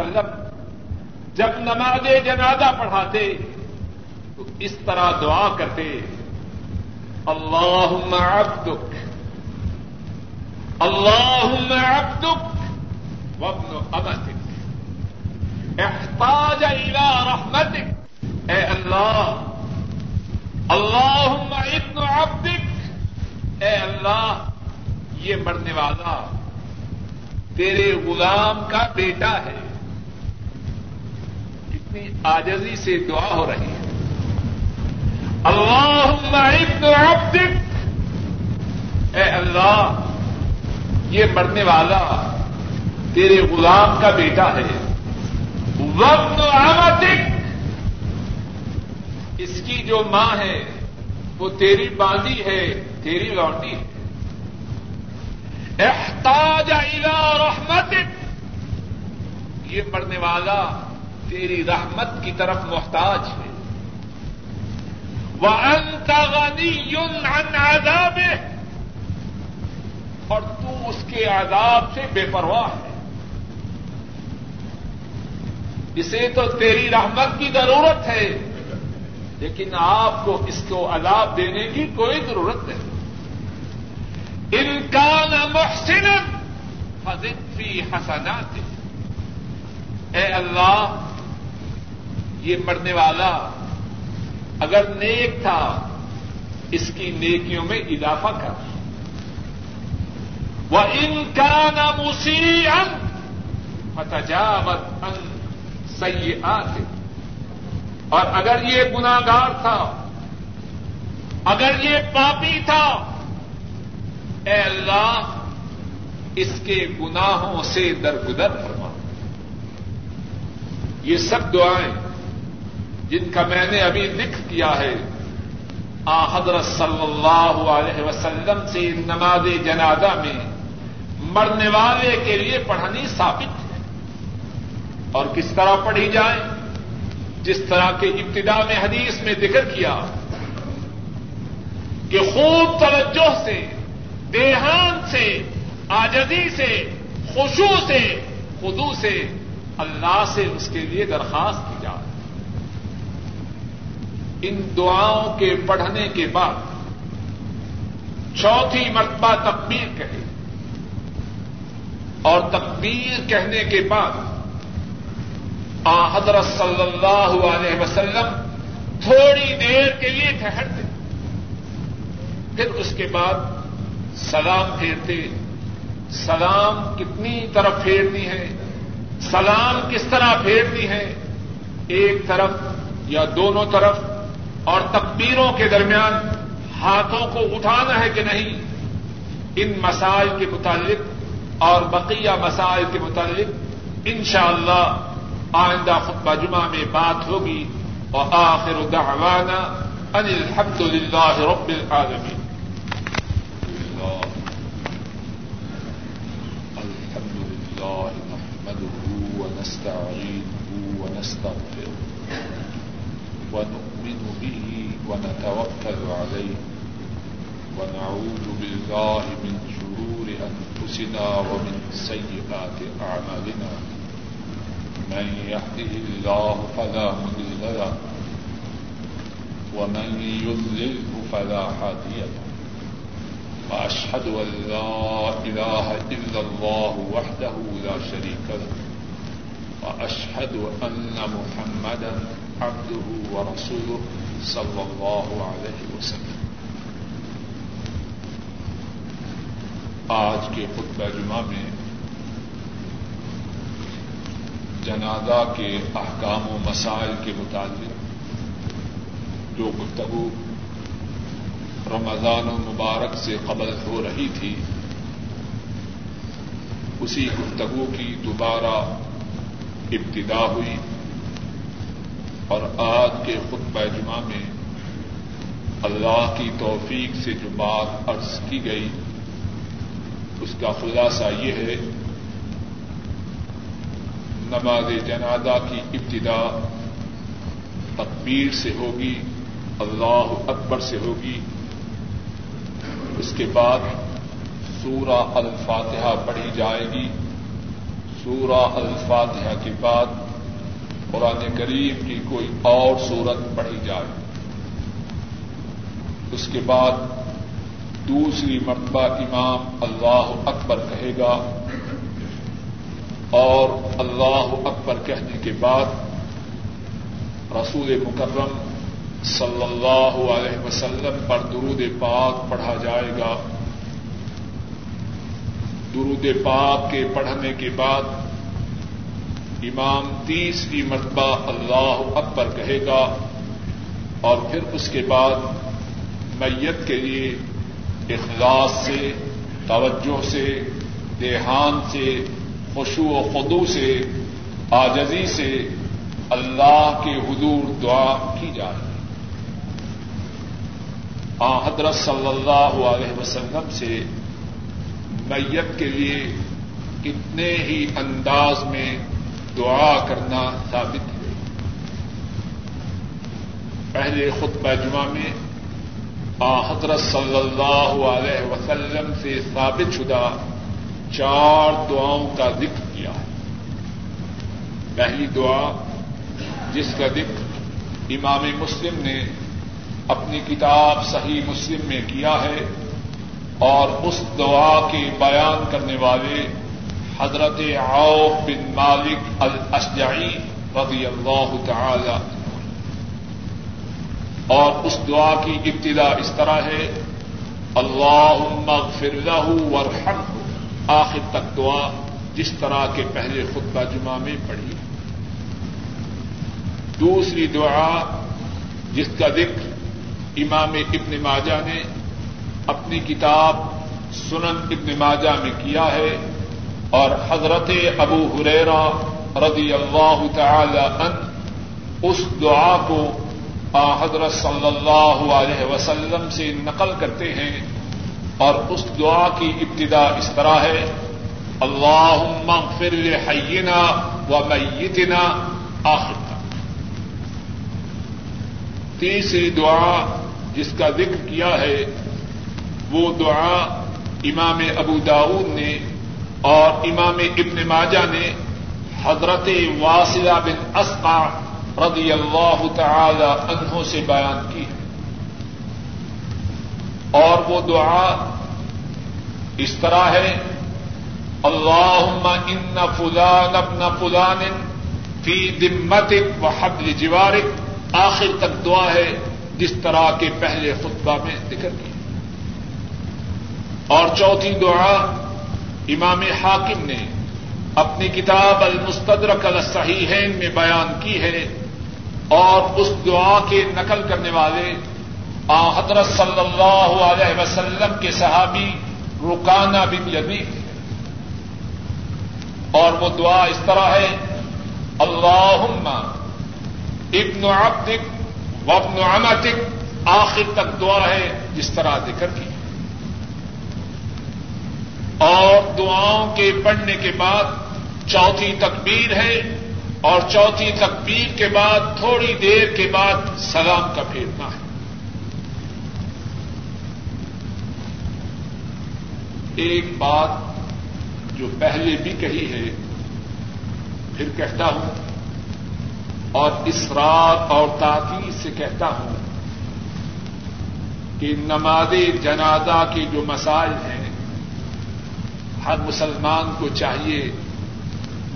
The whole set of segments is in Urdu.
وسلم جب نماز جنازہ پڑھاتے، تو اس طرح دعا کرتے اللہ عبدک اللہ عبدک وابن امتک۔ احتاج الى رحمتک۔ اے اللہ اللہ ابن عبدک۔ اے اللہ، یہ مرنے والا تیرے غلام کا بیٹا ہے۔ کتنی آجزی سے دعا ہو رہی ہے۔ اللہ ابن عبدک۔ اے اللہ، یہ مرنے والا تیرے غلام کا بیٹا ہے۔ وقت آمدک اس کی جو ماں ہے، وہ تیری باندھی ہے، تیری لوٹی ہے۔ احتاج الى رحمتک۔ یہ مرنے والا تیری رحمت کی طرف محتاج ہے۔ وانت غنی عن عذابه۔ اور تو اس کے عذاب سے بے پرواہ ہے۔ اسے تو تیری رحمت کی ضرورت ہے، لیکن آپ کو اس کو عذاب دینے کی کوئی ضرورت نہیں۔ انکان محسن حضرت فی حسنات اے اللہ یہ مرنے والا اگر نیک تھا، اس کی نیکیوں میں اضافہ کر۔ وہ ان کا نام اسی ان فتجاوت ان سی اور اگر یہ گناگار تھا، اگر یہ پاپی تھا، اے اللہ، اس کے گناہوں سے درگدر فرما۔ یہ سب دعائیں جن کا میں نے ابھی ذکر کیا ہے۔ آ حضرت صلی اللہ علیہ وسلم سے نماز جنازہ میں مرنے والے کے لیے پڑھانی ثابت ہے۔ اور کس طرح پڑھی جائے؟ جس طرح کے ابتدا میں حدیث میں ذکر کیا۔ کہ خوب توجہ سے دیہان سے آجدی سے خوشو سے خدو سے اللہ سے اس کے لیے درخواست کی جائے۔ ان دعاؤں کے پڑھنے کے بعد چوتھی مرتبہ تکبیر کہے اور تکبیر کہنے کے بعد آ حضرت صلی اللہ علیہ وسلم تھوڑی دیر کے لیے ٹھہرتے پھر اس کے بعد سلام پھیرتے سلام کتنی طرف پھیرنی ہے سلام کس طرح پھیرنی ہے ایک طرف یا دونوں طرف اور تکبیروں کے درمیان ہاتھوں کو اٹھانا ہے کہ نہیں، ان مسائل کے متعلق اور بقیہ مسائل کے متعلق انشاءاللہ آئندہ خطبہ جمعہ میں بات ہوگی۔ اور آخر دعوانا ان الحمد للہ رب العالمین۔ الحمد لله نحمده ونستعينه ونستغفره ونؤمن ونتوكل عليه ونعوذ بالله من شرور أنفسنا ومن سيئات أعمالنا. من يهده الله فلا مضل له ومن يضلله فلا هادي له. وأشهد أن لا إله إلا الله وحده لا شريك له. وأشهد أن محمدا عبده ورسوله. صلى الله عليه وسلم۔ آج کے خطبہ جمعہ میں جنازہ کے احکام و مسائل کے متعلق جو گفتگو رمضان و مبارک سے قبل ہو رہی تھی، اسی گفتگو کی دوبارہ ابتدا ہوئی۔ اور آج کے خطبہ جمعہ میں اللہ کی توفیق سے جو بات عرض کی گئی، اس کا خلاصہ یہ ہے، نماز جنازہ کی ابتدا تکبیر سے ہوگی، اللہ اکبر سے ہوگی۔ اس کے بعد سورہ الفاتحہ پڑھی جائے گی۔ سورہ الفاتحہ کے بعد قرآن کریم کی کوئی اور صورت پڑھی جائے۔ اس کے بعد دوسری مرتبہ امام اللہ اکبر کہے گا اور اللہ اکبر کہنے کے بعد رسول مکرم صلی اللہ علیہ وسلم پر درود پاک پڑھا جائے گا۔ درود پاک کے پڑھنے کے بعد امام تیسری مرتبہ اللہ اکبر کہے گا اور پھر اس کے بعد میت کے لیے اخلاص سے، توجہ سے، دیہان سے خوشو و خدو سے، آجزی سے اللہ کے حضور دعا کی جائے آ، حضرت صلی اللہ علیہ وسلم سے میت کے لیے کتنے ہی انداز میں دعا کرنا ثابت ہے۔ پہلے خطبہ جمعہ میں آ حضرت صلی اللہ علیہ وسلم سے ثابت شدہ چار دعاؤں کا ذکر کیا۔ ہے پہلی دعا جس کا ذکر امام مسلم نے اپنی کتاب صحیح مسلم میں کیا ہے اور اس دعا کے بیان کرنے والے حضرت عوف بن مالک الاشجعی رضی اللہ تعالی اور اس دعا کی ابتدا اس طرح ہے اللہ اغفر له ورحمه آخر تک دعا جس طرح کے پہلے خطبہ جمعہ میں پڑھی۔ دوسری دعا جس کا ذکر امام ابن ماجہ نے اپنی کتاب سنن ابن ماجہ میں کیا ہے اور حضرت ابو حریرا رضی اللہ تعالی عنہ اس دعا کو حضرت صلی اللہ علیہ وسلم سے نقل کرتے ہیں اور اس دعا کی ابتدا اس طرح ہے اللہ اغفر لحینا و میتنا آخر تیسری دعا جس کا ذکر کیا ہے، وہ دعا امام ابو داود نے اور امام ابن ماجہ نے حضرت واصلہ بن اسقا رضی اللہ تعالی عنہ سے بیان کی ہے۔ اور وہ دعا اس طرح ہے اللہ ان فلان ابن فلان فی دمتک و حبل جوارک، آخر تک دعا ہے جس طرح کے پہلے خطبہ میں ذکر کیا اور چوتھی دعا امام حاکم نے اپنی کتاب المستدرک الصحیحین میں بیان کی ہے اور اس دعا کے نقل کرنے والے آ حضرت صلی اللہ علیہ وسلم کے صحابی رکانہ بن یزید اور وہ دعا اس طرح ہے اللہ ابن عبدک وابن عمتک آخر تک دعا ہے، جس طرح ذکر کی۔ اور دعاؤں کے پڑھنے کے بعد چوتھی تکبیر ہے اور چوتھی تکبیر کے بعد تھوڑی دیر کے بعد سلام کا پھیرنا ہے۔ ایک بات جو پہلے بھی کہی ہے، پھر کہتا ہوں، اور اس رات اور تاکید سے کہتا ہوں کہ نماز جنازہ کے جو مسائل ہیں ہر مسلمان کو چاہیے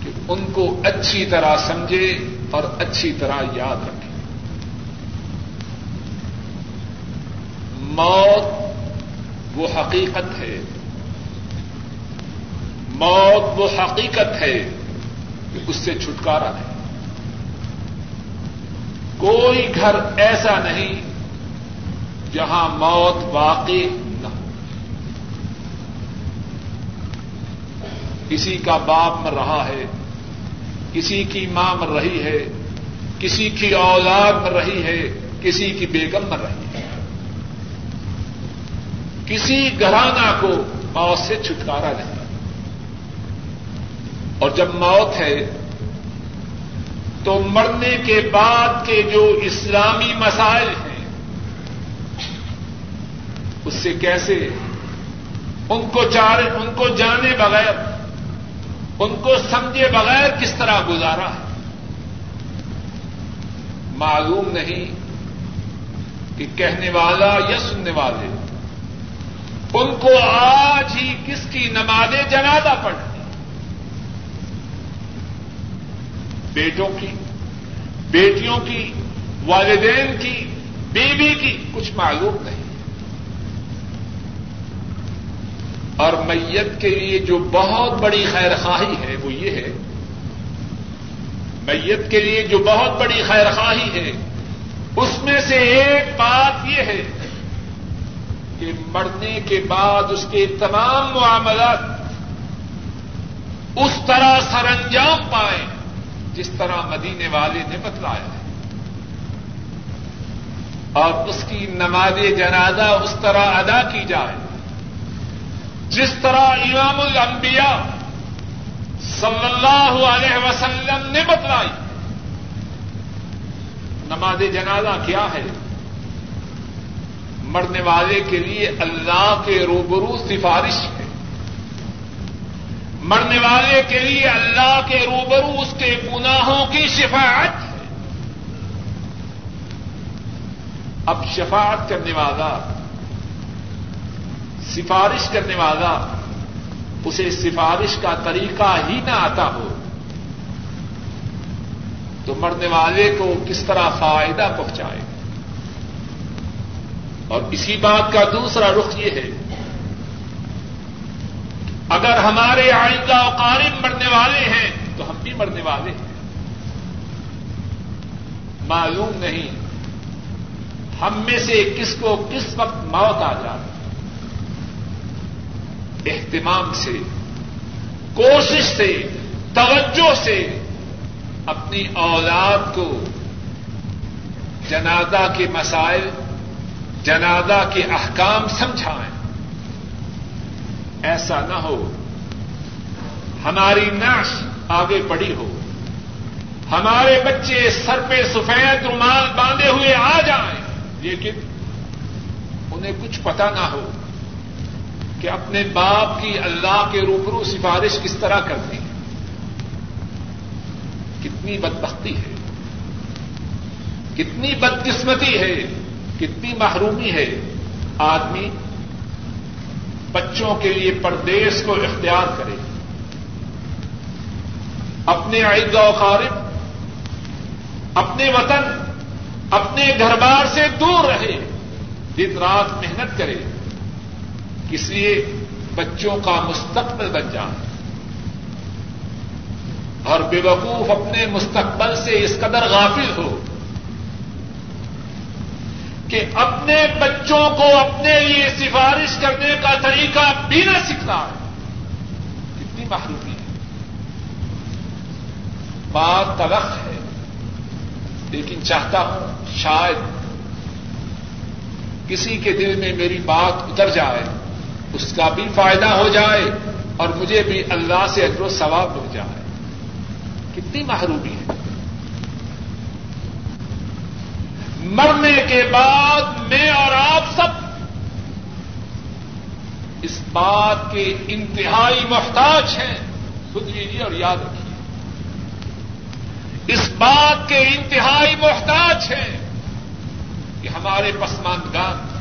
کہ ان کو اچھی طرح سمجھے اور اچھی طرح یاد رکھے۔ موت وہ حقیقت ہے۔ موت وہ حقیقت ہے کہ اس سے چھٹکارا نہیں کوئی گھر ایسا نہیں جہاں موت واقع نہ ہو کسی کا باپ مر رہا ہے، کسی کی ماں مر رہی ہے، کسی کی اولاد مر رہی ہے، کسی کی بیگم مر رہی ہے۔ کسی گھرانہ کو موت سے چھٹکارا نہیں۔ اور جب موت ہے، تو مرنے کے بعد کے جو اسلامی مسائل ہیں، اس سے کیسے؟ ان کو ان کو جانے بغیر ان کو سمجھے بغیر کس طرح گزارا ہے؟ معلوم نہیں کہ کہنے والا یا سننے والے، ان کو آج ہی کس کی نماز جنازہ پڑھنی بیٹوں کی، بیٹیوں کی، والدین کی، بیوی کی کچھ معلوم نہیں۔ اور میت کے لیے جو بہت بڑی خیر خواہی ہے وہ یہ ہے، میت کے لیے جو بہت بڑی خیر خواہی ہے، اس میں سے ایک بات یہ ہے کہ مرنے کے بعد اس کے تمام معاملات اس طرح سر انجام پائیں جس طرح مدینے والے نے بتلایا ہے۔ اور اس کی نماز جنازہ اس طرح ادا کی جائے جس طرح امام الانبیاء صلی اللہ علیہ وسلم نے بتلائی۔ نماز جنازہ کیا ہے؟ مرنے والے کے لیے اللہ کے روبرو سفارش ہے۔ مرنے والے کے لیے اللہ کے روبرو اس کے گناہوں کی شفاعت ہے۔ اب شفاعت کرنے والا سفارش کرنے والا اسے سفارش کا طریقہ ہی نہ آتا ہو، تو مرنے والے کو کس طرح فائدہ پہنچائے؟ اور اسی بات کا دوسرا رخ یہ ہے، اگر ہمارے آئندہ و قارب مرنے والے ہیں تو ہم بھی مرنے والے ہیں۔ معلوم نہیں ہم میں سے کس کو کس وقت موت آ جائے اہتمام سے، کوشش سے، توجہ سے اپنی اولاد کو جنازہ کے مسائل، جنازہ کے احکام سمجھائیں۔ ایسا نہ ہو۔ ہماری نعش آگے پڑی ہو۔ ہمارے بچے سر پہ سفید رومال باندھے ہوئے آ جائیں، لیکن انہیں کچھ پتا نہ ہو۔ کہ اپنے باپ کی اللہ کے روبرو سفارش کس طرح کرتی ہے کتنی بدبختی ہے، کتنی بدقسمتی ہے، کتنی محرومی ہے۔ آدمی بچوں کے لیے پردیش کو اختیار کرے، اپنے عید و خارب اپنے وطن، اپنے گھر بار سے دور رہے، دن رات محنت کرے۔ اس لیے بچوں کا مستقبل بن جائے۔ اور بے وقوف اپنے مستقبل سے اس قدر غافل ہو کہ اپنے بچوں کو اپنے لیے سفارش کرنے کا طریقہ بھی نہ سیکھنا ہے کتنی محرومی ہے۔ بات تلخ ہے، لیکن چاہتا ہوں شاید کسی کے دل میں میری بات اتر جائے۔ اس کا بھی فائدہ ہو جائے اور مجھے بھی اللہ سے اجر و ثواب ہو جائے۔ کتنی محرومی ہے۔ مرنے کے بعد میں اور آپ سب اس بات کے انتہائی محتاج ہیں۔ خود لیجیے اور یاد رکھیے۔ اس بات کے انتہائی محتاج ہیں کہ ہمارے پسماندگان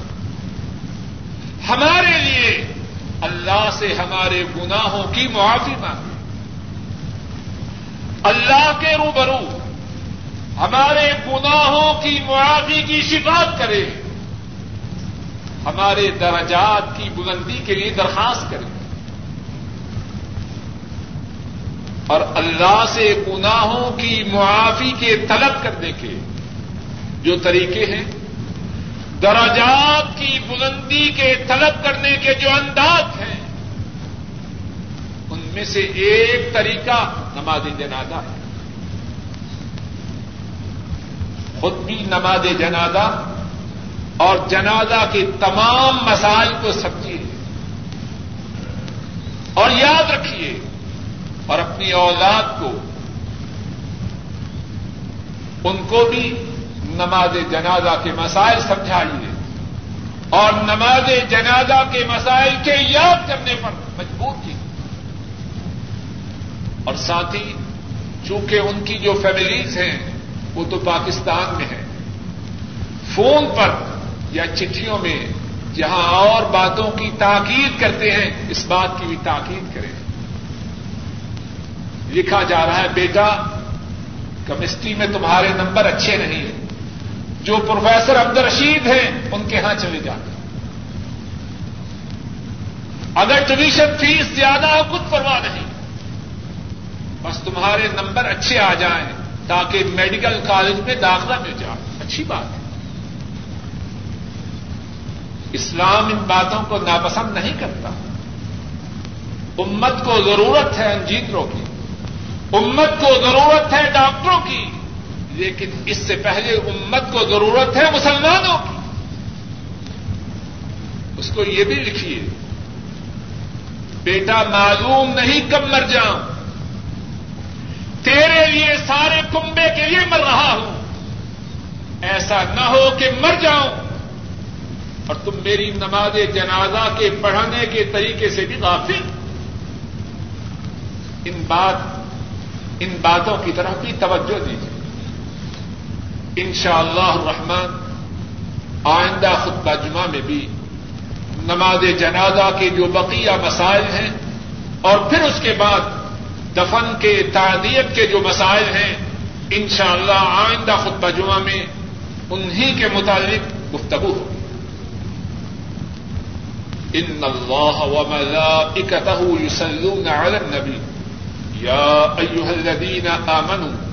ہمارے لیے اللہ سے ہمارے گناہوں کی معافی مانگے اللہ کے روبرو ہمارے گناہوں کی معافی کی شفات کرے۔ ہمارے درجات کی بلندی کے لیے درخواست کرے۔ اور اللہ سے گناہوں کی معافی کے طلب کرنے کے جو طریقے ہیں۔ دراجات کی بلندی کے طلب کرنے کے جو انداز ہیں، ان میں سے ایک طریقہ نماز جنازہ ہے۔ خود بھی نماز جنازہ اور جنازہ کے تمام مسائل کو سمجھیے۔ اور یاد رکھیے، اور اپنی اولاد کو، ان کو بھی نماز جنازہ کے مسائل سمجھائیے اور نماز جنازہ کے مسائل کے یاد کرنے پر مجبور کی اور ساتھ ہی چونکہ ان کی جو فیملیز ہیں وہ تو پاکستان میں ہیں۔ فون پر یا چٹھیوں میں جہاں اور باتوں کی تاکید کرتے ہیں، اس بات کی بھی تاکید کریں۔ لکھا جا رہا ہے، بیٹا کیمسٹری میں تمہارے نمبر اچھے نہیں ہیں۔ جو پروفیسر عبد الرشید ہیں، ان کے ہاں چلے جاتے اگر ٹیوشن فیس زیادہ ہو کچھ پرواہ نہیں۔ بس تمہارے نمبر اچھے آ جائیں، تاکہ میڈیکل کالج میں داخلہ مل جائے۔ اچھی بات ہے۔ اسلام ان باتوں کو ناپسند نہیں کرتا۔ امت کو ضرورت ہے انجینئروں کی۔ امت کو ضرورت ہے ڈاکٹروں کی۔ لیکن اس سے پہلے امت کو ضرورت ہے مسلمانوں کی۔ اس کو یہ بھی لکھیے۔ بیٹا معلوم نہیں کب مر جاؤں۔ تیرے لیے سارے کنبے کے لیے مر رہا ہوں۔ ایسا نہ ہو کہ مر جاؤں۔ اور تم میری نماز جنازہ کے پڑھانے کے طریقے سے بھی غافل۔ ان بات، ان باتوں کی طرف بھی توجہ دیجیے ان شاء اللہ رحمان آئندہ خطبہ جمعہ میں بھی نماز جنازہ کے جو بقیہ مسائل ہیں اور پھر اس کے بعد دفن کے تعدیت کے جو مسائل ہیں ان شاء اللہ آئندہ خطبہ جمعہ میں انہی کے متعلق گفتگو ہو۔ ان اللہ وملائکته يصلون على النبي يا ايها الذين امنوا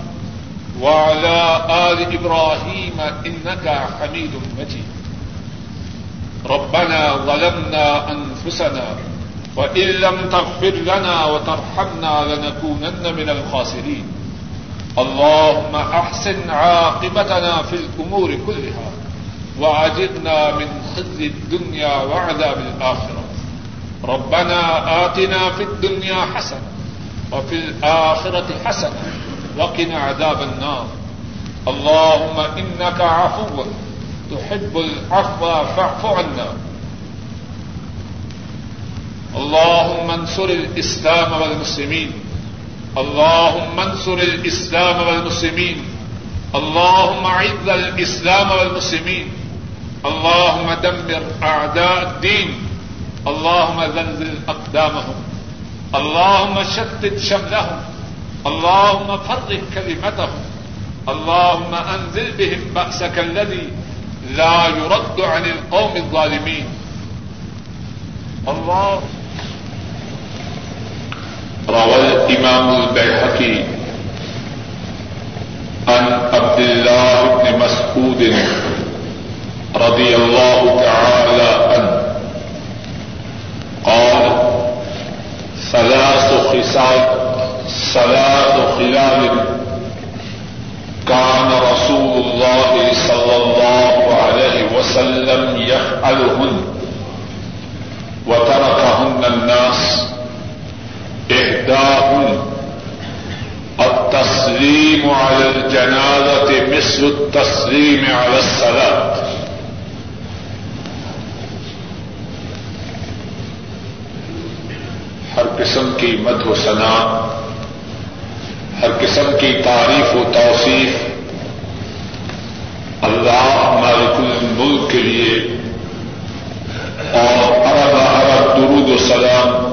وعلى آل إبراهيم إنك حميد مجيد. ربنا ظلمنا أنفسنا وإن لم تغفر لنا وترحمنا لنكونن من الخاسرين. اللهم أحسن عاقبتنا في الأمور كلها وعجبنا من خزي الدنيا وعذاب الآخرة. ربنا آتنا في الدنيا حسنة وفي الآخرة حسنة وقنا عذاب النار. اللهم إنك عفو تحب العفو فاعف عنا. اللهم انصر الإسلام والمسلمين. اللهم انصر الإسلام والمسلمين. اللهم عز الإسلام والمسلمين. اللهم دمر أعداء الدين. اللهم زلزل أقدامهم. اللهم شتت شملهم. اللهم فرق كلمتهم. اللهم أنزل بهم بأسك الذي لا يرد عن القوم الظالمين. الله. روى الإمام البيهقي عن عبد الله بن مسعود رضي الله تعالى عنه. قال ثلاث خصال ثلاث خلال كان رسول الله صلى الله عليه وسلم يفعلهن وتركهن الناس إحداهن التسليم على الجنازة مثل التسليم على الصلاة. ہر قسم کی مد و ثنا ہر قسم کی تعریف و توصیف اللہ مالک الملک کے لیے اور ارب ارب درود و سلام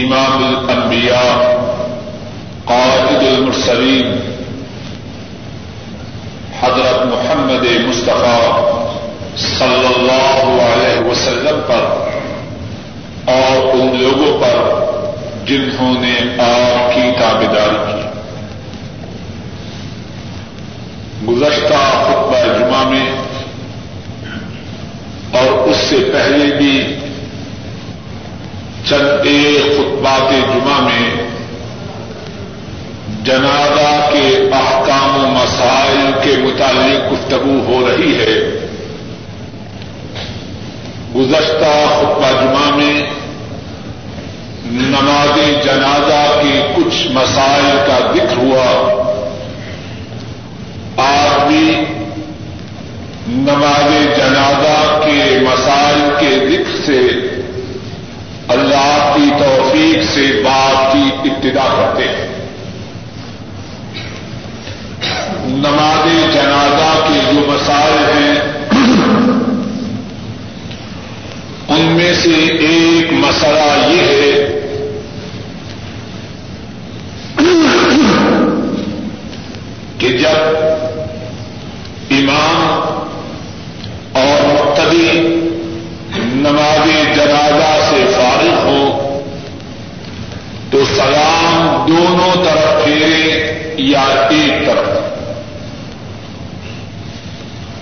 امام الانبیاء، قائد المرسلین، حضرت محمد مصطفیٰ صلی اللہ علیہ وسلم پر اور ان لوگوں پر جنہوں نے آپ کی تابیداری کی۔ گزشتہ خطبہ جمعہ میں اور اس سے پہلے بھی چند ایک خطبات جمعہ میں جنازہ کے احکام و مسائل کے متعلق گفتگو ہو رہی ہے۔ گزشتہ خطبہ جمعہ میں نماز جنازہ کے کچھ مسائل کا ذکر ہوا۔ آج بھی نماز جنازہ کے مسائل کے ذکر سے اللہ کی توفیق سے بات کی ابتدا کرتے ہیں۔ نماز جنازہ کے جو مسائل ہیں، ان میں سے ایک مسئلہ یہ ہے کہ جب امام اور مقتدی نماز جنازہ سے فارغ ہو تو سلام دونوں طرف پھیرے یا ایک طرف؟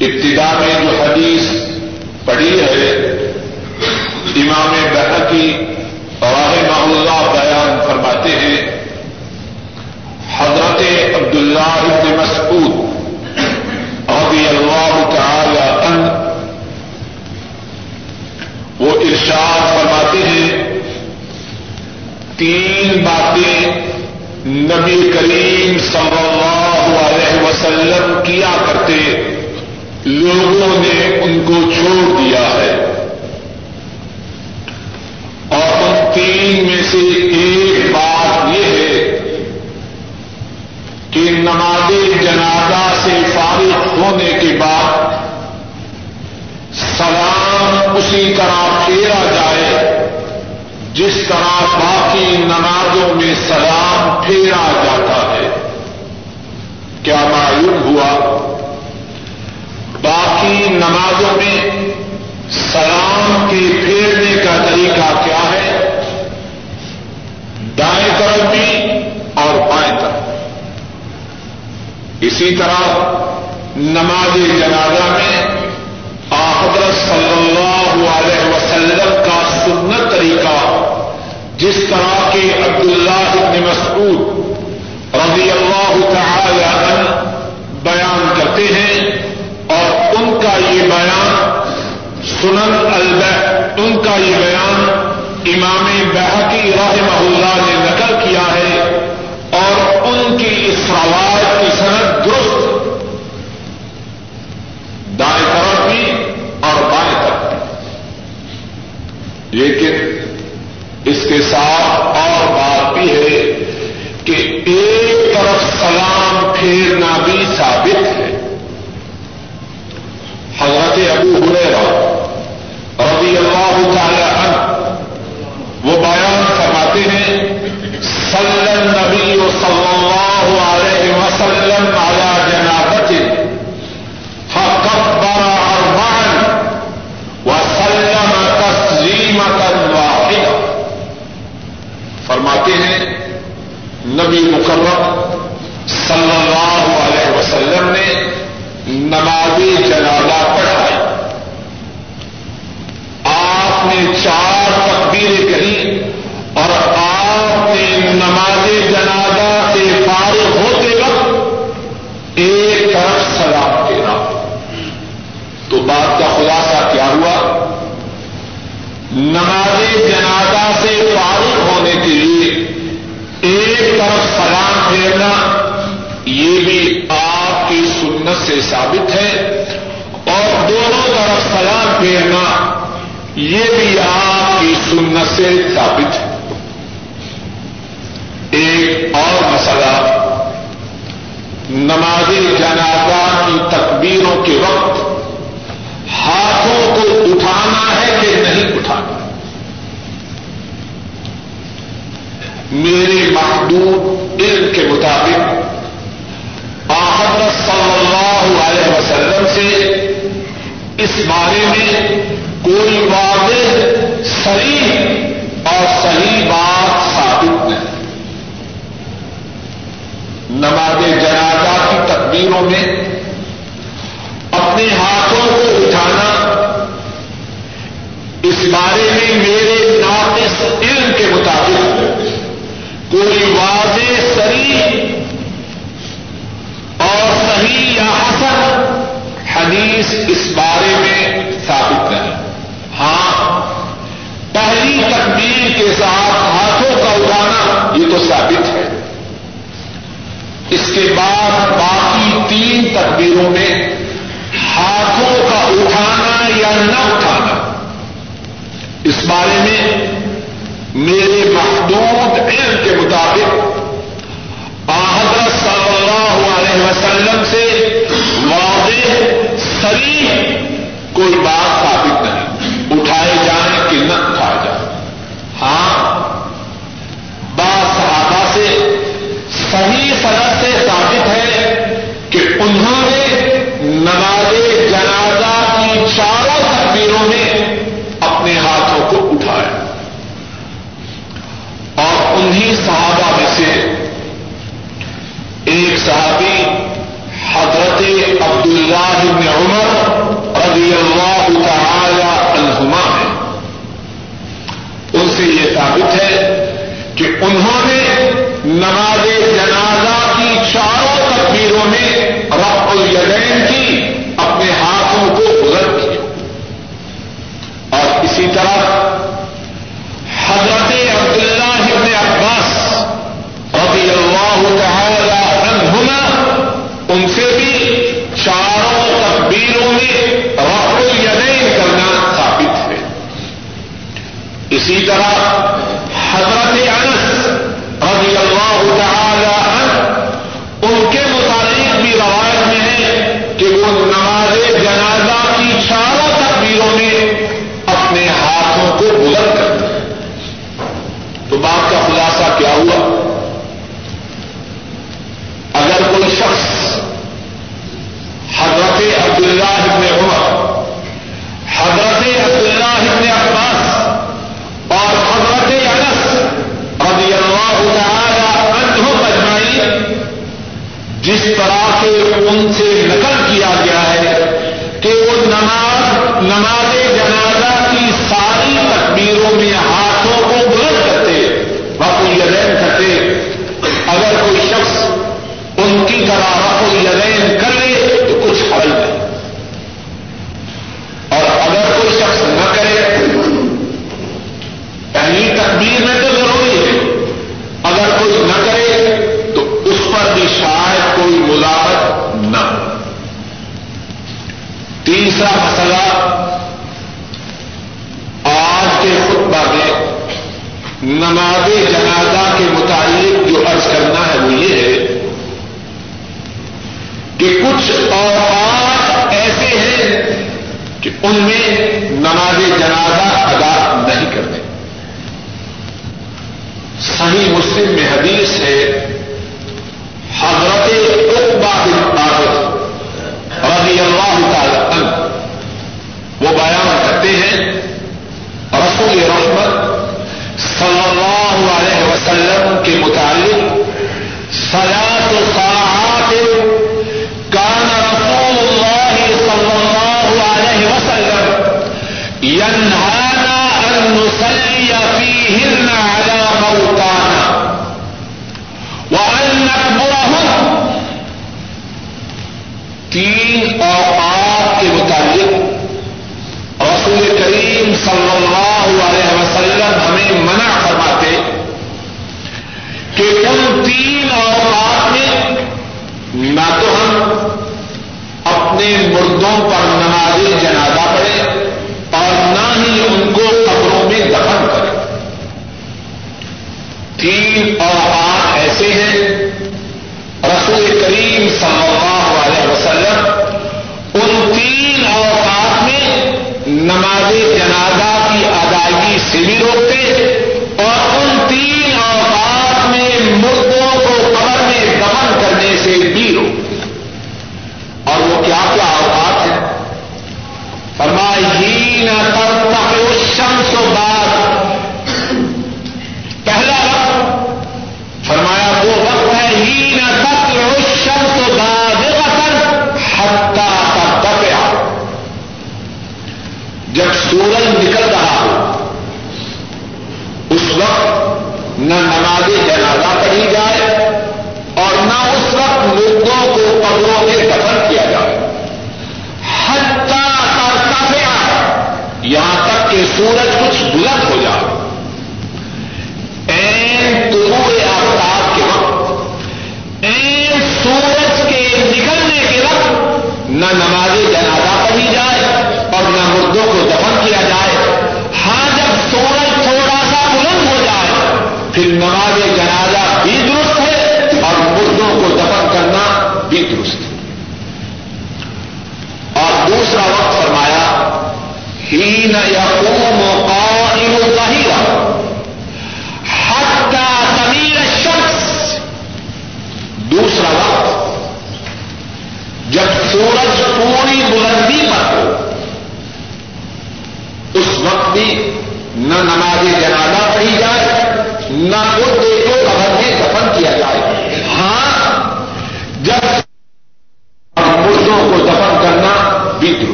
ابتدا میں جو حدیث پڑھی ہے، امام بحقی راہ اللہ بیان فرماتے ہیں حضرت عبداللہ ابن مسعود رضی اللہ تعالی عنہ وہ ارشاد فرماتے ہیں، تین باتیں نبی کریم صلی اللہ علیہ وسلم کیا کرتے، لوگوں نے ان کو چھوڑ دیا ہے۔ اور ان تین میں سے ایک بات یہ ہے کہ نماز جنازہ سے فارغ ہونے کے بعد سلام اسی طرح جس طرح باقی نمازوں میں سلام پھیرا جاتا ہے۔ کیا معلوم ہوا؟ باقی نمازوں میں سلام کے پھیرنے کا طریقہ کیا ہے؟ دائیں طرف بھی اور بائیں طرف اسی طرح نماز جنازہ میں حضرت صلی اللہ علیہ وسلم کا سنت طریقہ، جس طرح کے عبداللہ ابن مسعود رضی اللہ تعالی عنہ بیان کرتے ہیں، اور ان کا یہ بیان سنن الب ان کا یہ بیان امام بحقی رحمہ اللہ نے نقل کیا ہے، اور ان کی اس روایت کی صنعت درست دائیں طرف بھی اور بائیں طرف بھی لیکن اس کے ساتھ اور بات بھی ہے کہ ایک طرف سلام پھیرنا بھی ثابت ہے حضرت ابو ہریرا رضی اللہ تعالی عنہ وہ بیان فرماتے ہیں صلی النبی صلی اللہ علیہ وسلم على جنابت فكبر اربعا وسلم تسلیمة واحدة فرماتے ہیں، نبی مقرر صلی اللہ علیہ وسلم نے نمازی جنازہ پڑھائی۔ آپ نے چار تقبیریں کہی اور آپ نے نماز جنازہ سے فارغ ہوتے وقت ایک طرف سلام پھیرا تو بات کا خلاصہ کیا ہوا؟ نماز جنازہ سے فارغ ہونے کے لیے ایک طرف سلام پھیرنا یہ بھی آپ کی سنت سے ثابت ہے۔ اور دونوں طرف سلام پھیرنا یہ بھی آپ کی سنت سے ثابت ہے۔ ایک اور مسئلہ نماز جنازہ کی تکبیروں کے وقت ہاتھوں کو اٹھانا ہے کہ نہیں اٹھانا میرے محدود علم کے مطابق حضرت صلی اللہ علیہ وسلم سے اس بارے میں کوئی واضح صحیح اور صحیح بات ثابت نہیں۔ نماز جنازہ کی تقبیروں میں اپنے ہاتھوں کو اٹھانا، اس بارے میں میرے ناقص علم کے مطابق کوئی واضح سری اور صحیح یا حسن حدیث اس بارے میں ثابت نہیں ہاں پہلی تقدیر کے ساتھ ہاتھوں کا اٹھانا یہ تو ثابت ہے۔ اس کے بعد باقی تین تقدیروں میں ہاتھوں کا اٹھانا یا نہ اٹھانا۔ اس بارے میں میرے علم کے مطابق حضرت صلی اللہ علیہ وسلم سے واضح سبھی کوئی بات ثابت ہے کہ انہوں نے نماز جنازہ کی چاروں تقبیروں میں رب الیدین کی اپنے ہاتھوں کو گزر کیا اور اسی طرح اسی طرح حضرت نماز یعنی جنازہ کی ادائیگی سول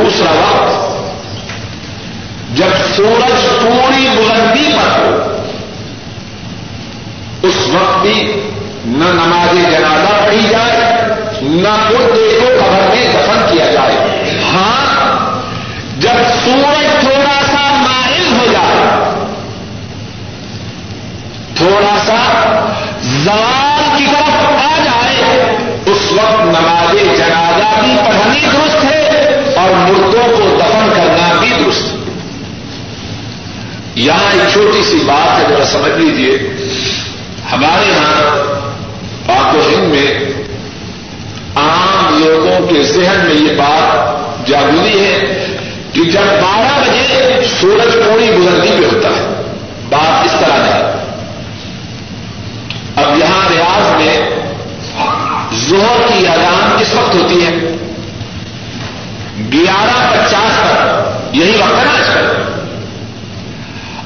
دوسرا وقت جب سورج پوری بلندی پر ہو، اس وقت بھی نہ نماز جنازہ پڑھی جائے، نہ مردے کو قبر میں دفن کیا جائے۔ ہاں جب سورج تھوڑا سا مائل ہو جائے، تھوڑا سا زوال کی طرف آ جائے اس وقت نماز جنازہ بھی پڑھنی درست ہے اور مردوں کو دفن کرنا بھی درست یہاں ایک چھوٹی سی بات ہے، ذرا سمجھ لیجیے ہمارے یہاں پاک و ہند میں عام لوگوں کے ذہن میں یہ بات جاگوری ہے کہ جب بارہ بجے سورج پوری بلندی پہ ہوتا ہے، بات اس طرح نہیں۔ اب یہاں ریاض میں زہر کی اذان کس وقت ہوتی ہے؟ گیارہ پچاس پر، یہی وقت ہے نا آج کل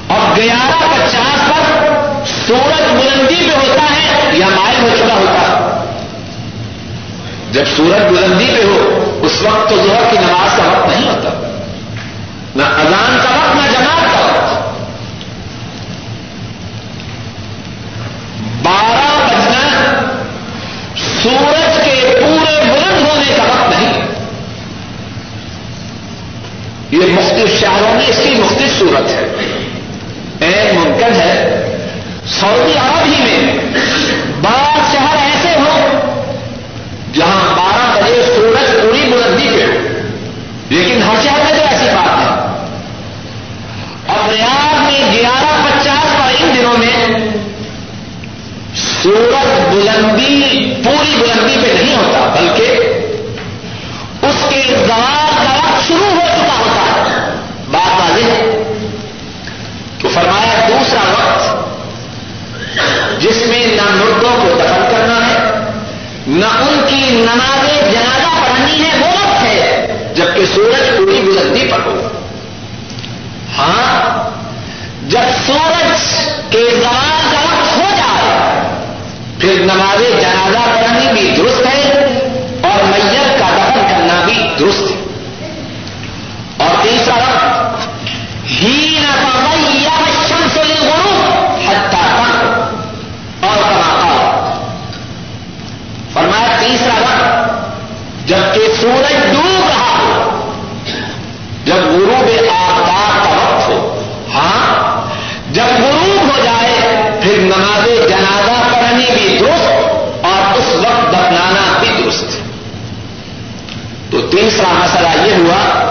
اور گیارہ پچاس پر سورج بلندی پہ ہوتا ہے یا مائل ہو چکا ہوتا ہے؟ جب سورج بلندی پہ ہو، اس وقت تو ظہر کی نماز کا وقت نہیں ہوتا۔ نہ اذان کا وقت، نہ جماعت کا وقت۔ بارہ بجنا سورج کے پورے بلند ہونے کا وقت نہیں۔ یہ مختلف شہروں میں اس کی مختلف صورت ہے۔ ایک ممکن ہے، سعودی عرب ہی میں بعض شہر ایسے ہوں جہاں بارہ بجے سورج پوری بلندی پہ ہو۔ لیکن ہر شہر میں تو ایسی بات ہے۔ اور ریاض میں گیارہ پچاس پر ان دنوں میں سورج بلندی پوری بلندی پہ نہیں ہوتا، بلکہ اس کے زوال کا وقت شروع ہو چکا ہوتا ہے بات واضح ہے تو فرمایا دوسرا وقت جس میں نہ مردوں کو دفن کرنا ہے نہ ان کی نماز جنازہ پڑھنی ہے، وہ وقت ہے۔ جبکہ سورج پوری بلندی پر ہو۔ ہاں جب سورج کے زوال کا وقت ہو جائے، پھر نماز جنازہ پڑھنی بھی درست ہے اور میت کا دفن کرنا بھی درست ہے اور تیسرا وقت ہی نہ شمس غروب حتہ تک اور کما فرمایا تیسرا وقت جبکہ سورج ڈوب رہا ہو جب غروب آفتاب کا وقت ہو ہاں جب غروب ہو جائے پھر نماز جنازہ پڑھنی بھی درست اور اس وقت دفنانا بھی درست تو تیسرا مسئلہ یہ ہوا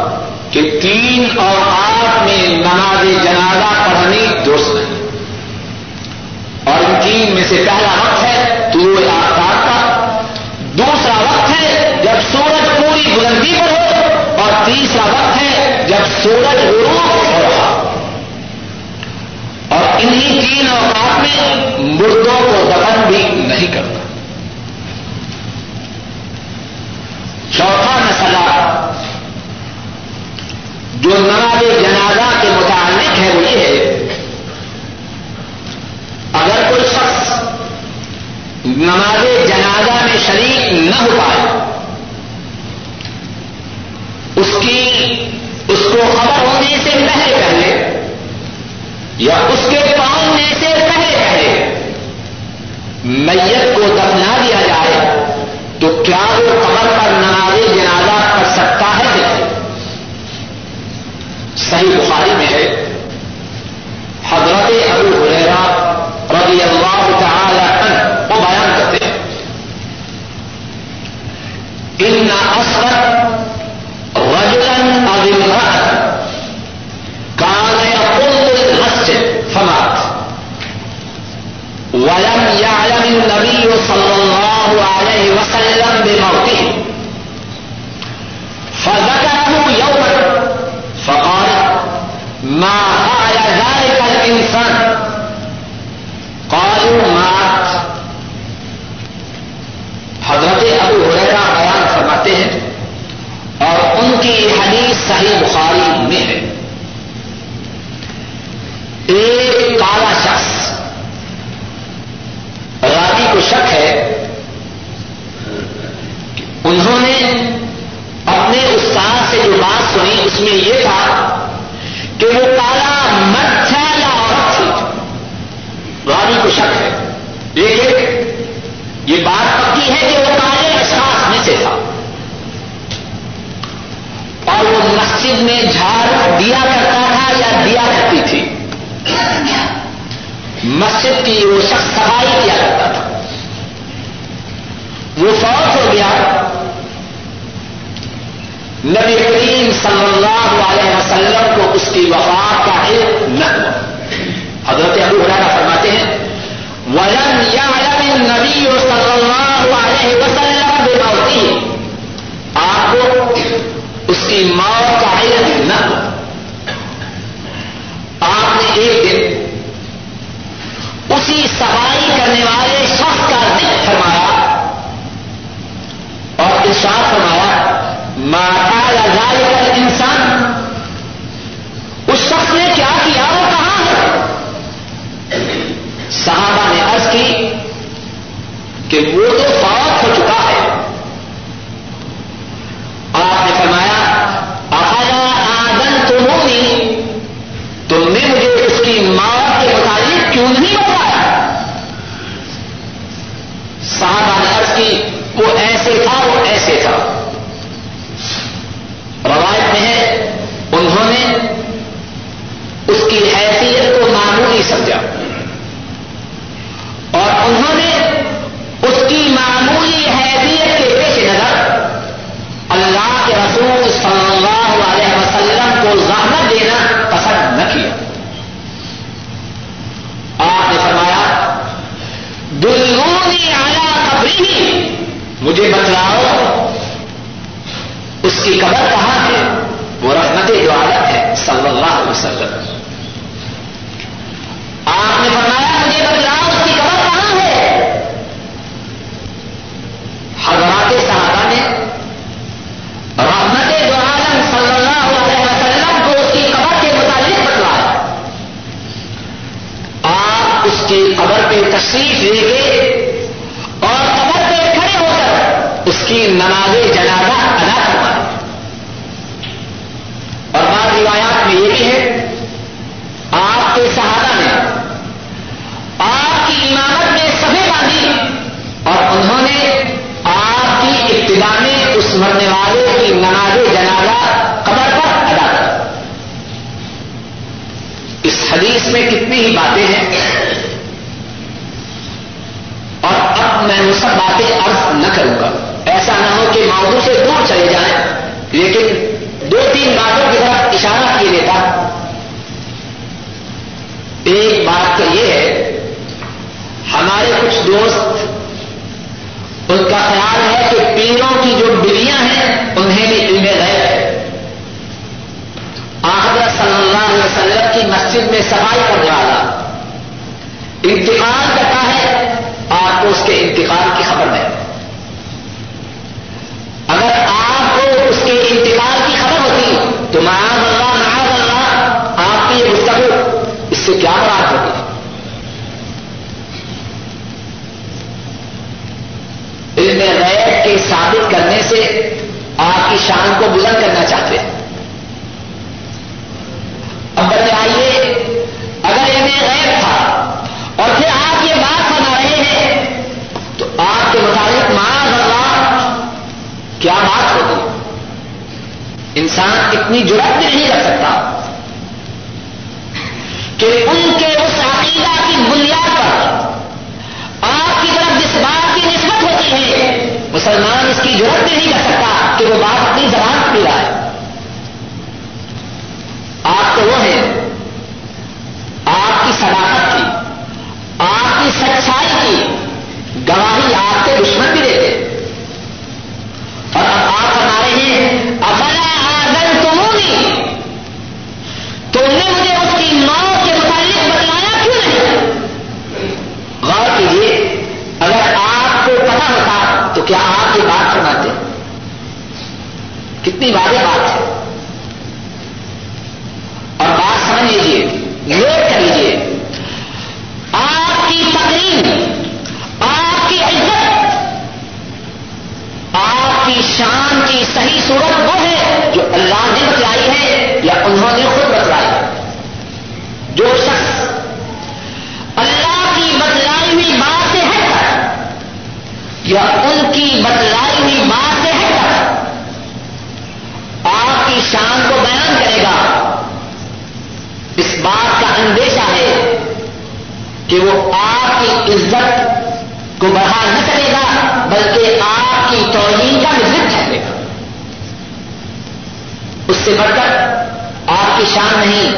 کہ تین اور میں نماز جنازہ پڑھنی درست نہیں اور ان تین میں سے پہلا وقت ہے تو آفتاب کا۔ دوسرا وقت ہے جب سورج پوری بلندی پر ہو۔ اور تیسرا وقت ہے جب سورج غروب ہو۔ رہا اور انہی تین اوقات میں مردوں کو دفن بھی نہیں کرتا چوتھا مسئلہ جو نماز جنازہ کے متعلق ہے وہ یہ ہے، اگر کوئی شخص نماز جنازہ میں شریک نہ ہو پائے، اس کی، اس کو خبر ہونے سے پہلے پہلے، یا اس کے پاؤں سے پہلے پہلے، میت کو دفنا صحیح بخاری میں ہے۔ حضرت ابو حریرا رضی اللہ تعالی عنہ وہ بیان کرتے ہیں۔ ان اثر رجلا او کان يقول المسجد فمات ولم يعلم النبي صلى الله عليه وسلم بموته فذكره يوما فقال ما فعل ذلك الإنسان قالوا مات حضرت ابو ہریرا بیان فرماتے ہیں اور ان کی حدیث صحیح بخاری میں ہے ایک کالا شخص راوی کو شک ہے انہوں نے اپنے استاد سے جو بات سنی اس میں یہ تھا کہ وہ کالا مرد تھا یا عورت تھی راوی کو شک ہے دیکھیے یہ بات پکی ہے کہ وہ کالے احساس میں سے تھا اور وہ میں جھاڑ دیا کرتا تھا یا دیا کرتی تھی؟ مسجد کی وہ شخص صفائی کیا کرتا تھا۔ وہ فوت ہو گیا۔ نبی کریم صلی اللہ علیہ وسلم کو اس کی وفات کا علم نہ ہوا۔ حضرت ابو ہرارا فرماتے ہیں، ولم يعلم النبی صلی اللہ علیہ وسلم بموتی آپ کو اس کی ماں کا علم نہ ہو۔ میں کتنی ہی باتیں ہیں۔ اور اب میں وہ سب باتیں عرض نہ کروں گا۔ ایسا نہ ہو کہ موضوع سے دور چلے جائیں۔ لیکن دو تین باتوں کی طرف اشارہ کیے لیتا ایک بات تو یہ ہے، ہمارے کچھ دوست، ان کا خیال ہے کہ پیروں کی جو بلیاں ہیں انہیں بھی علم غیر ہے آحدر صلی اللہ علیہ وسلم کی مسجد میں صفائی کرنے والا۔ انتقال کرتا ہے آپ کو اس کے انتقال کی خبر نہیں اگر آپ کو اس کے انتقال کی خبر ہوتی تو معاذ اللہ معاذ اللہ، آپ کی یہ گفتگو اس سے کیا مراد ہوگی علم غیب کے ثابت کرنے سے آپ کی شان کو بلند کرنا چاہتے ہیں اب بتائیے اگر انسان اتنی ضرورت بھی نہیں رکھ سکتا کہ ان کے اس عقیدہ کی بنیاد پر آپ کی طرف جس بات کی نسبت ہوتی ہے، مسلمان اس کی ضرورت نہیں کر سکتا کہ وہ بات اپنی زبان پی رہا ہے آپ تو وہ ہیں، آپ کی صداقت کی آپ کی سچائی کی گواہی آپ کے دشمن بھی دیتے اور اب آپ بتا رہے ہیں افلا آدن تمونی تم نے مجھے اس کی موت کے متعلق بتلایا کیوں نہیں غور کیجیے اگر آپ کو پتا ہوتا تو کیا آپ یہ بات سناتے کتنی واضح بات ہے۔ اور بات سمجھ لیجیے نوٹ کر لیجیے آپ کی تقریب آپ کی عزت، آپ کی شان کی صحیح صورت وہ ہے جو اللہ نے بتلائی ہے یا انہوں نے خود بتلائی ہے۔ جو شخص اللہ کی بتلائی ہوئی بات سے ہٹ کر یا ان کی بتلائی ہوئی بات سے ہٹ کر آپ کی شان کو بیان کرے گا اس بات کا اندیشہ ہے کہ وہ آپ کی عزت کو بڑھا نہ کرے گا، بلکہ آپ کی توہین کا مزید ٹھہرے گا۔ اس سے بڑھ کر آپ کی شان نہیں،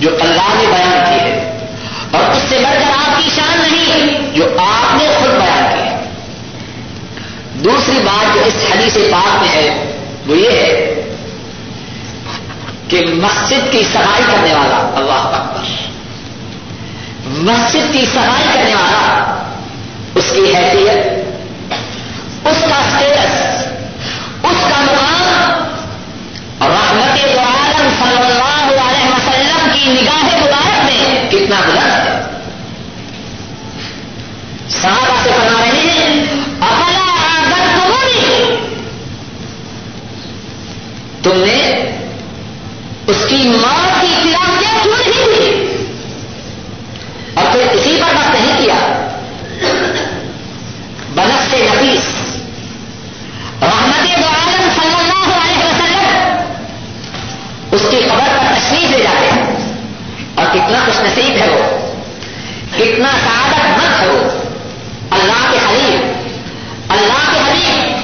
جو اللہ نے بیان کی ہے۔ اور اس سے بڑھ کر آپ کی شان نہیں، جو آپ نے خود بیان کی ہے۔ دوسری بات جو اس حدیث پاک میں ہے، وہ یہ ہے کہ مسجد کی صفائی کرنے والا، اللہ اکبر۔ مسجد کی صفائی کرنے والا، اس کی حیثیت، اس کا اسٹیٹس اس کا مقام، رحمت عالم صلی اللہ علیہ وسلم کی نگاہ مبارک میں کتنا بلند ہے صحابہ سے فرما رہے ہیں افلا آگر تمہاری تم نے اس کی موت کی اطلاع کیا کیوں نہیں ہوئی اور پھر اسی پر بس نہیں کیا۔ بنس سے نفیس۔ رحمت دو عالم صلی اللہ علیہ وسلم اس کی خبر پر تشریف لے جاتے ہیں۔ اور کتنا خوش نصیب ہے وہ کتنا سعادت مند ہے وہ اللہ کے حبیب اللہ کے حبیب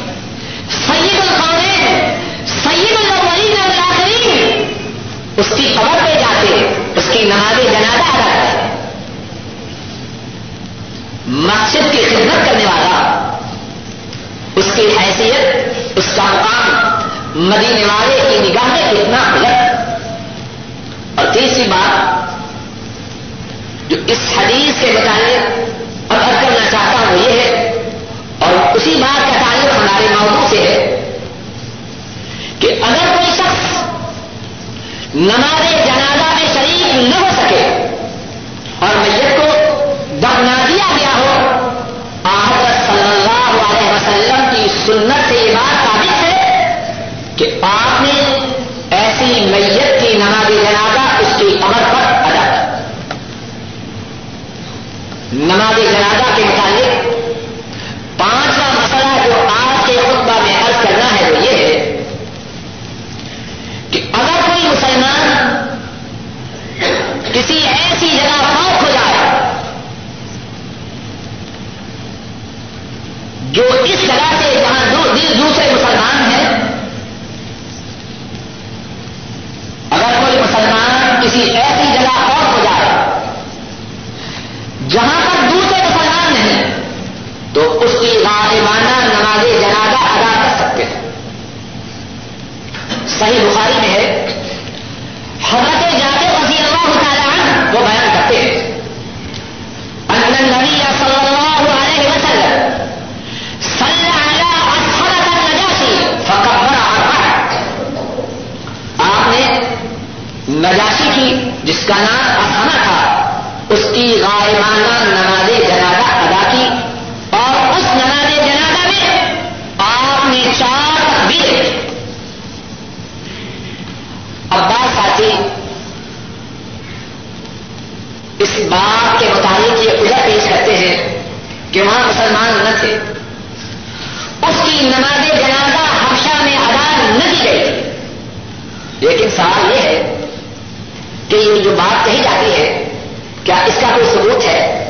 سید القومین سید الاولین والآخرین اس کی خبر پہ جاتے اس کی نماز جنازہ ادا کرتے مسجد کی خدمت کرنے والا اس کی حیثیت اس کا مقام مدینے والے کی نگاہ میں کتنا الگ اور تیسری بات جو اس حدیث کے متعلق اب کرنا چاہتا ہوں یہ ہے۔ اور اسی بات کا تعلق ہمارے موضوع سے ہے کہ اگر کوئی شخص نماز جنازہ میں شریک نہ ہو سکے اور میت کو دفنا دیا گیا ہو آحت صلی اللہ علیہ وسلم کی سنت سے یہ بات ثابت ہے کہ آپ نے ایسی میت کی نماز جنازہ اس کی عمر پر ادا نماز جنازہ کے متعلق پانچواں مسئلہ جو آج کے خطبہ میں عرض کرنا ہے وہ یہ ہے کہ اگر کوئی مسلمان کسی ایسی جگہ فوت ہو جائے جو اس جگہ سے جہاں دو دل دوسرے مسلمان ہیں اگر کوئی مسلمان کسی ایسی جگہ فوت ہو جائے جہاں پر دوسرے مسلمان نہیں تو اس کی غالبانہ نماز جنازہ ادا کر سکتے ہیں صحیح بخاری میں ہے حضرت جاتے رضی اللہ تعالیٰ عنہ وہ بیان کرتے ہیں ان النبی صلی اللہ علیہ وسلم صلی علی اصحرت النجاشی فکبر اربع آپ نے نجاشی کی جس کا نام اصحنا تھا۔ اس کی غائبانہ نماز جنازہ ادا کی اور اس نماز جنازہ میں آپ نے چار تکبیر۔ عباس ساتھی اس بات کے مطابق یہ اجا پیش کرتے ہیں کہ وہاں مسلمان نہ تھے۔ اس کی نماز جنازہ حبشہ میں ادا نہ کی گئی۔ سوال یہ ہے کہ یہ جو بات کہی جاتی ہے، کیا اس کا کوئی ثبوت ہے؟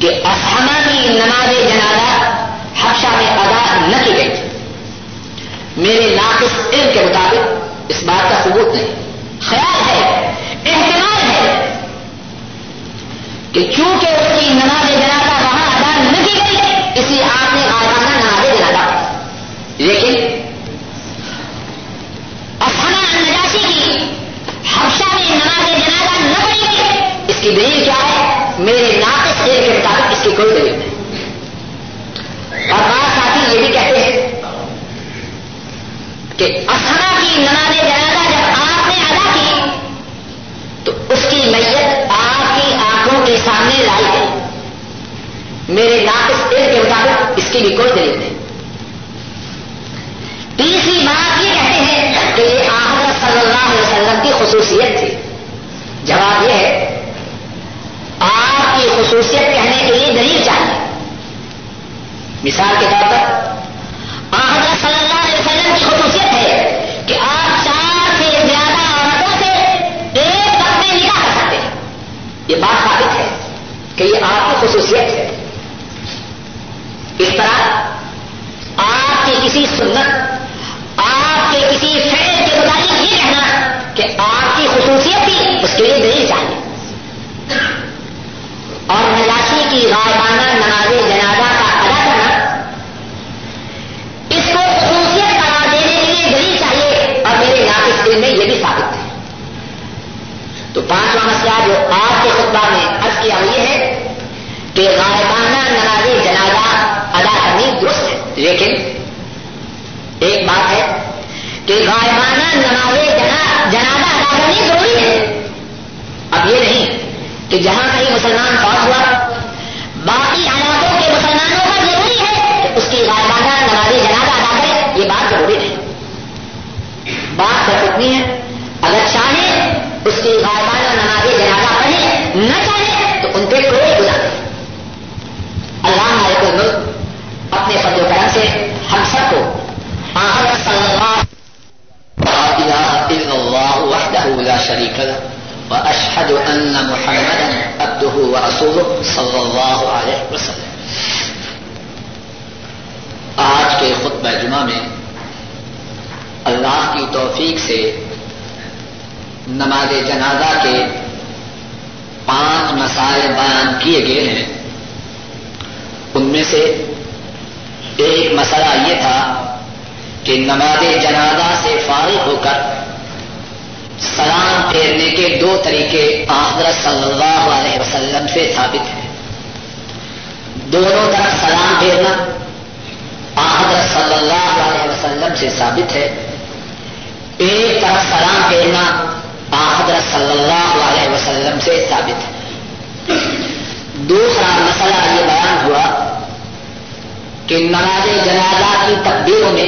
کہ اسحمہ کی نماز جنازہ حفشہ میں ادا نہ کی گئی میرے ناقص علم کے مطابق اس بات کا ثبوت نہیں۔ خیال ہے، احتمال ہے کہ چونکہ اس کی نماز جنازہ وہاں ادا نہ کی گئی، اسی آپ نے آزانہ نماز جنازہ لیکن مطابق اس اور بعض ساتھی یہ بھی کہتے ہیں کہ اسنا کی نماز جنازہ جب آپ نے ادا کی، تو اس کی میت آپ کی آنکھوں کے سامنے لائی گئی میرے ناقص دیر کے مطابق اس کی بھی کوئی دلیل نہیں۔ تیسری بات یہ کہتے ہیں کہ یہ آحمد صلی اللہ علیہ وسلم کی خصوصیت تھی۔ جواب یہ ہے خصوصیت کہنے کے لیے دلیل چاہیے۔ مثال کے طور پر حضرت صلی اللہ علیہ وسلم کی خصوصیت ہے کہ آپ چار سے زیادہ عورتوں سے ایک وقت میں نکاح کر سکتے ہیں۔ یہ بات ثابت ہے کہ یہ آپ کی خصوصیت ہے۔ اس طرح آپ کی کسی سنت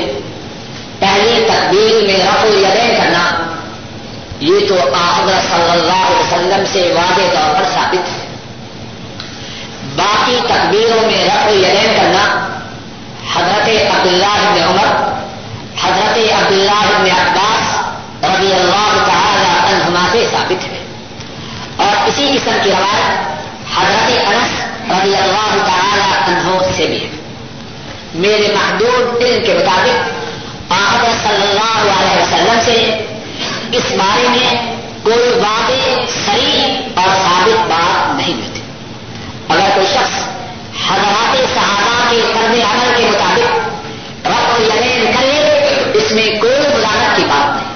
تقبیروں پہلی تقبیر میں رفع یدین کرنا یہ تو آحدر صلی اللہ علیہ وسلم سے واضح طور پر ثابت ہے. باقی تقبیروں میں رف یلین کرنا حضرت عبداللہ بن عمر، حضرت عبداللہ بن عباس رضی اللہ تعالی عنہما سے ثابت ہے. اور اسی قسم کی روایت حضرت انس رضی اللہ تعالی عنہ سے بھی ہے. میرے محدود علم کے مطابق آحدر صلی اللہ علیہ وسلم سے اس بارے میں کوئی واضح صحیح اور ثابت بات نہیں ملتی اگر کوئی شخص حضرات صحابہ کے کرنے عمل کے مطابق رب یقین کرے، اس میں کوئی مزاحت کی بات نہیں۔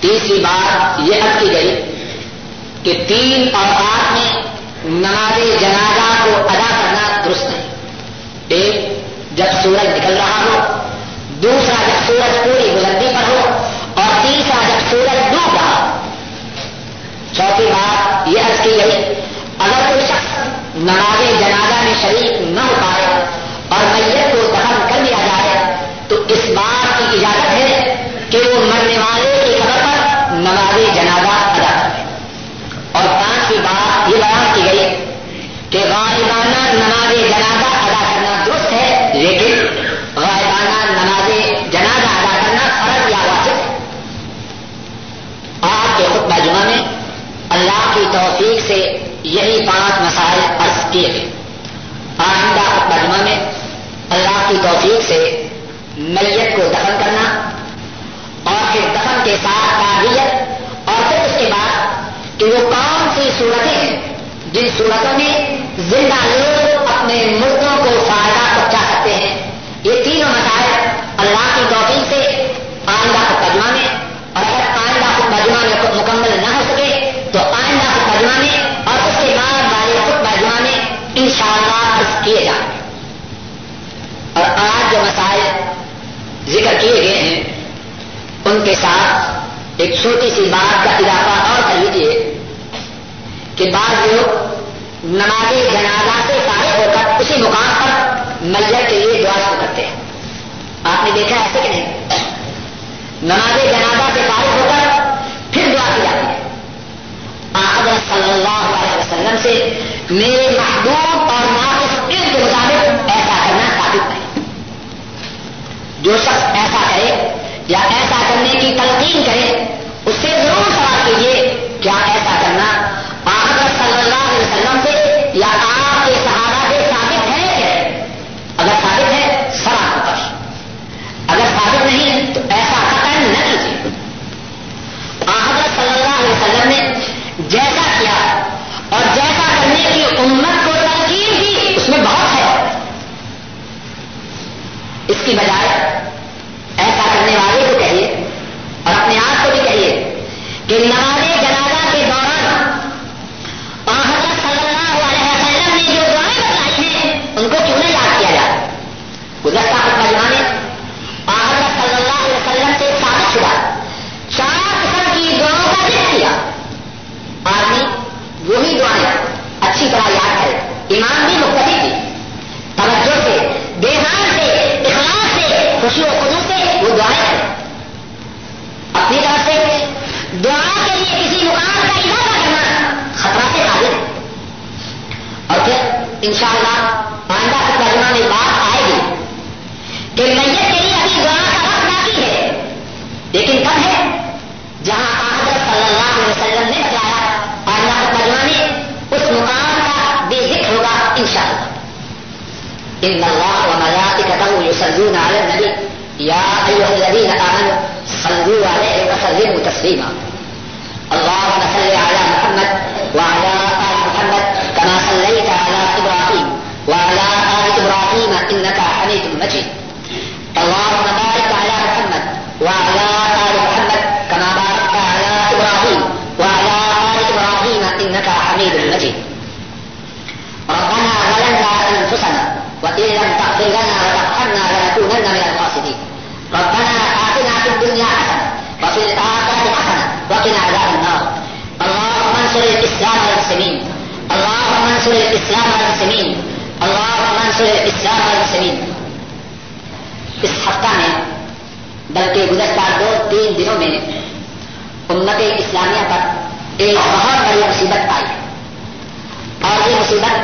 تیسری بات یہ عرض کی گئی کہ تین اوقات میں نماز جنازہ کو ادا کرنا درست ہے ایک جب سورج نکل رہا ہو، دوسرا جب سورج پوری بلندی پر ہو اور تیسرا جب سورج ڈوب رہا چوتھی بات یہ عرض کی گئی، اگر کوئی شخص نماز جنازہ میں شریک نہ ہو پائے اور میت توفیق سے یہی پانچ مسائل عرض کیے گئے آئندہ مقدمہ میں اللہ کی توفیق سے میت کو دفن کرنا اور پھر دفن کے ساتھ تعبیت اور پھر اس کے بعد کہ وہ کون سی صورتیں ہیں جن صورتوں میں زندہ پھر انشاءاللہ آئندہ کی ترجمہ میں بات آئے گی کہ میت کے لیے ابھی دعا کا وقت باقی ہے۔ لیکن کب ہے جہاں حضرت صلی اللہ علیہ وسلم نے بتایا آئندہ کی ترجمہ میں اس مقام کا بے ذکر ہوگا انشاءاللہ۔ ان اللہ و وملائکته يصلون على النبي يا ايها الذين امنوا صلوا عليه وسلموا تسليما اللهم صل على محمد وعلى ال محمد كما صليت على ابراهيم وعلى ال ابراهيم انك حميد مجيد اللهم بارك على محمد وعلى ال محمد كما باركت على ابراهيم وعلى ال ابراهيم انك حميد مجيد ربنا ظلمنا انفسنا وان لم تغفر لنا وترحمنا لنكونن من الخاسرين ربنا اتنا في الدنيا حسنه وفي الاخره حسنه وقنا عذاب النار اللهم انصر الاسلام والمسلمين اللهم انصر الاسلام والمسلمين اللهم انصر الاسلام اس ہفتہ میں، بلکہ گزشتہ دو تین دنوں میں، امت اسلامیہ پر ایک بہت بڑی مصیبت آئی۔ اور یہ مصیبت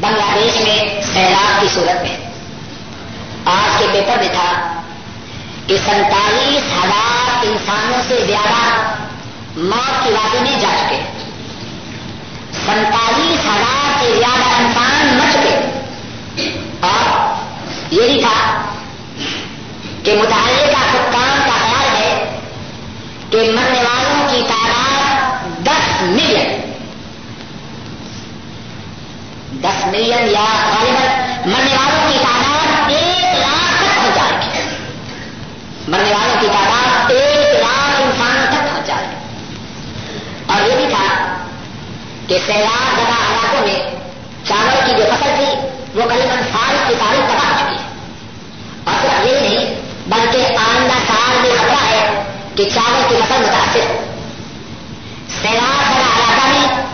بنگلہ دیش میں سیلاب کی صورت میں۔ آج کے پیپر میں تھا کہ سینتالیس ہزار انسانوں سے زیادہ موت کی واقعے میں جا چکے۔ سینتالیس ہزار سے زیادہ انسان مر چکے۔ یہ بھی تھا کہ متعلقہ حکام کا خیال ہے کہ مرنے والوں کی تعداد دس ملین دس ملین یا غالباً مرنے والوں کی تعداد ایک لاکھ تک پہنچ جائے گی مرنے والوں کی تعداد ایک لاکھ انسانوں تک پہنچ جائے گی اور یہ بھی تھا کہ سیلاب زدہ علاقوں میں، چاول کی جو فصل تھی، وہ قریباً سال کی تاریخ تباہ ہو چکی ہے اور صرف یہ نہیں بلکہ آئندہ سال بھی خطرہ ہے کہ چاول کی فصل متاثر ہو سیلاب زدہ علاقہ میں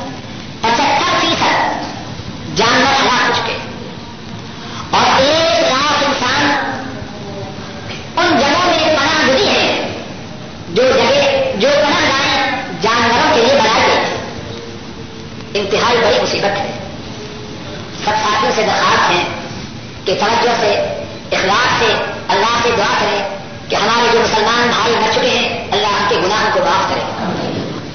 پچہتر فیصد جانور ہلاک ہو چکے اور ایک لاکھ انسان ان جگہوں میں پناہ گزی ہے جو جگہ جو پناہ گاہیں جانوروں کے لیے بنائے گئے انتہائی بڑی مصیبت ہے۔ سب ساتھیوں سے درخواست ہے کہ توجہ سے اخلاق سے، اللہ سے دعا کریں۔ کہ ہمارے جو مسلمان بھائی مر چکے ہیں، اللہ ان کے گناہوں کو معاف کرے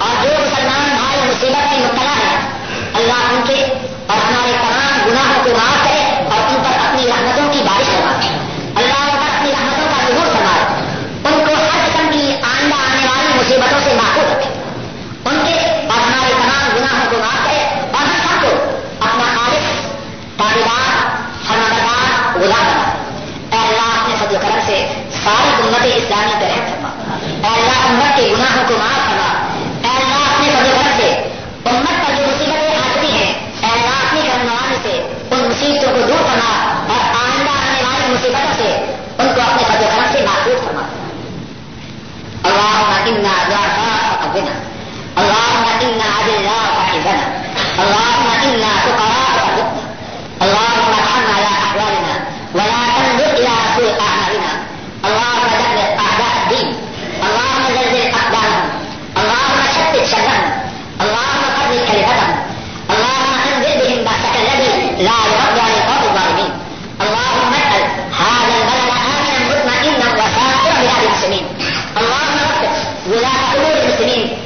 اور جو مسلمان بھائی مصیبت میں مبتلا ہے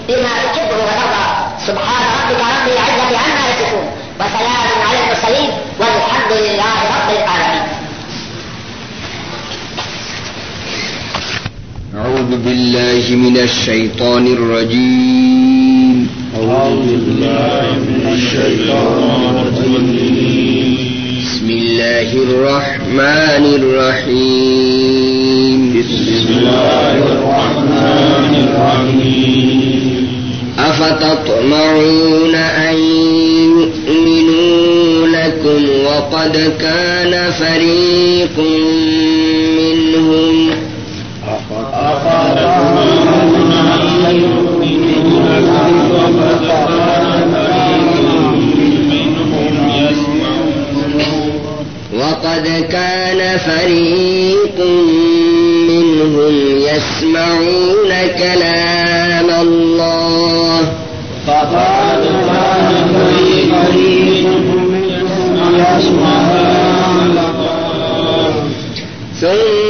بما تحبه وترضى سبحان ربك رب العزة عما يصفون وسلام على المرسلين والحمد لله رب العالمين أعوذ بالله من الشيطان الرجيم. أعوذ بالله من الشيطان الرجيم. بسم الله الرحمن الرحيم. بسم الله الرحمن الرحيم أفتطمعون أن يؤمنوا لكم وقد كان فريق منهم وقد كان فريق منهم يسمعون كلام الله. فقد كان فريق منهم يسمعون ثم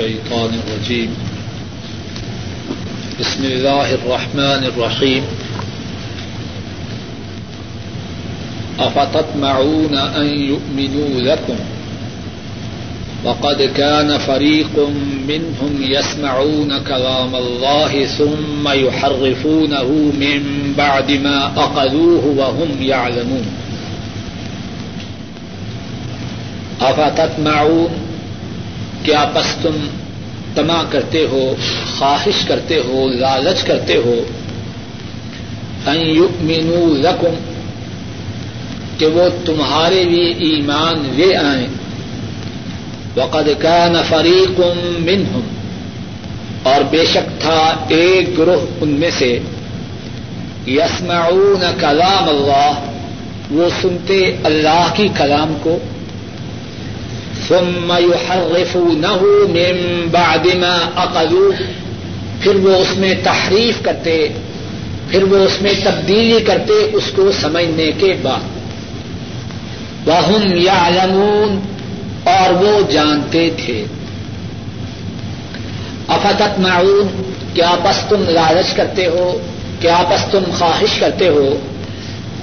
الشيطان الرجيم. بسم الله الرحمن الرحيم. أفتطمعون أن يؤمنوا لكم؟ وقد كان فريق منهم يسمعون كلام الله ثم يحرفونه من بعد ما أقلوه وهم يعلمون. أفتطمعون کیا پس تم تما کرتے ہو، خواہش کرتے ہو، لالچ کرتے ہو؟ ان یؤمنوا لکم، کہ وہ تمہارے لیے ایمان لے آئیں۔ وقد كان فریق منهم اور بے شک تھا ایک گروہ ان میں سے۔ یسمعون کلام اللہ، وہ سنتے اللہ کی کلام کو۔ ثم يحرفونه من بعد ما اقلوه پھر وہ اس میں تحریف کرتے، پھر وہ اس میں تبدیلی کرتے اس کو سمجھنے کے بعد. وهم يعلمون اور وہ جانتے تھے. افتت معون کیا بس تم لالچ کرتے ہو؟ کیا بس تم خواہش کرتے ہو؟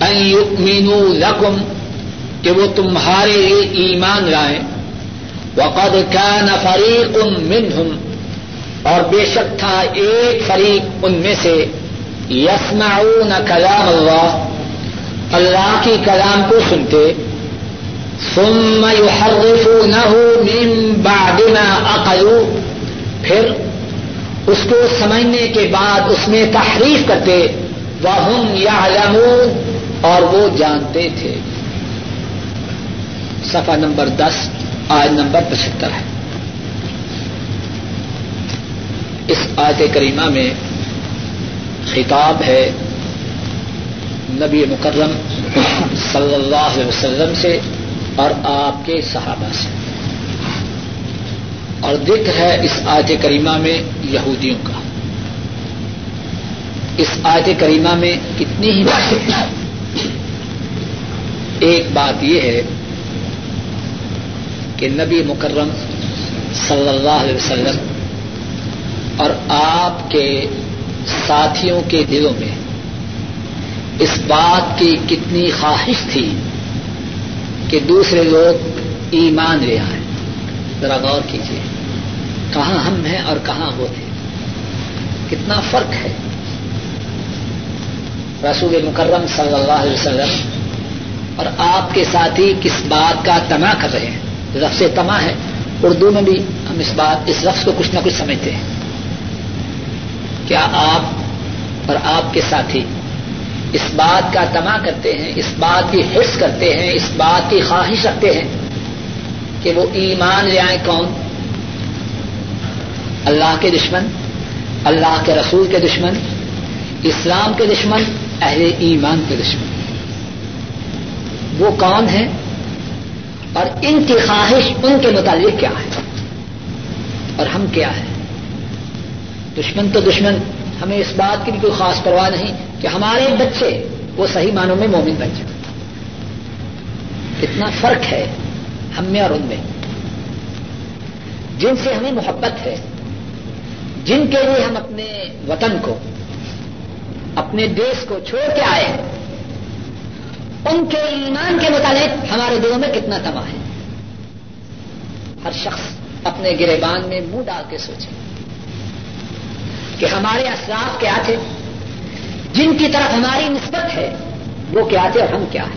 ان یؤمنوا لکم کہ وہ تمہارے لیے ایمان لائیں۔ وقد كان فریق منهم، اور بے شک تھا ایک فریق ان میں سے یسمعون کلام اللہ اللہ کی کلام کو سنتے، ثم يحرفونه من بعد ما عقلوا پھر اس کو سمجھنے کے بعد اس میں تحریف کرتے، وهم يعلمون اور وہ جانتے تھے۔ صفحہ نمبر دس۔ آج نمبر پچہتر ہے۔ اس آیت کریمہ میں خطاب ہے نبی مکرم صلی اللہ علیہ وسلم سے اور آپ کے صحابہ سے۔ اور ذکر ہے اس آیت کریمہ میں یہودیوں کا۔ اس آیت کریمہ میں کتنی ہی باتیں ایک بات یہ ہے کہ نبی مکرم صلی اللہ علیہ وسلم اور آپ کے ساتھیوں کے دلوں میں اس بات کی کتنی خواہش تھی کہ دوسرے لوگ ایمان لے آئیں۔ ذرا غور کیجیے کہاں ہم ہیں اور کہاں وہ تھے؟ کتنا فرق ہے؟ رسول مکرم صلی اللہ علیہ وسلم اور آپ کے ساتھی کس بات کا تما کر رہے ہیں؟ لفظ تما ہے، اردو میں بھی ہم اس بات، اس لفظ کو کچھ نہ کچھ سمجھتے ہیں۔ کیا آپ اور آپ کے ساتھی اس بات کا تما کرتے ہیں، اس بات کی حص کرتے ہیں، اس بات کی خواہش رکھتے ہیں کہ وہ ایمان لے آئیں کون اللہ کے دشمن، اللہ کے رسول کے دشمن، اسلام کے دشمن، اہل ایمان کے دشمن۔ وہ کون ہیں؟ اور ان کی خواہش ان کے متعلق کیا ہے؟ اور ہم کیا ہے دشمن تو دشمن، ہمیں اس بات کی بھی کوئی خاص پرواہ نہیں کہ ہمارے بچے وہ صحیح معنوں میں مومن بن جائیں۔ کتنا فرق ہے ہم میں اور ان میں۔ جن سے ہمیں محبت ہے، جن کے لیے ہم اپنے وطن کو، اپنے دیش کو چھوڑ کے آئے ہیں ان کے ایمان کے متعلق ہمارے دلوں میں کتنا تما ہے۔ ہر شخص اپنے گریبان میں منہ ڈال کے سوچے کہ ہمارے اسراف کیا تھے، جن کی طرف ہماری نسبت ہے، وہ کیا تھے اور ہم کیا ہیں؟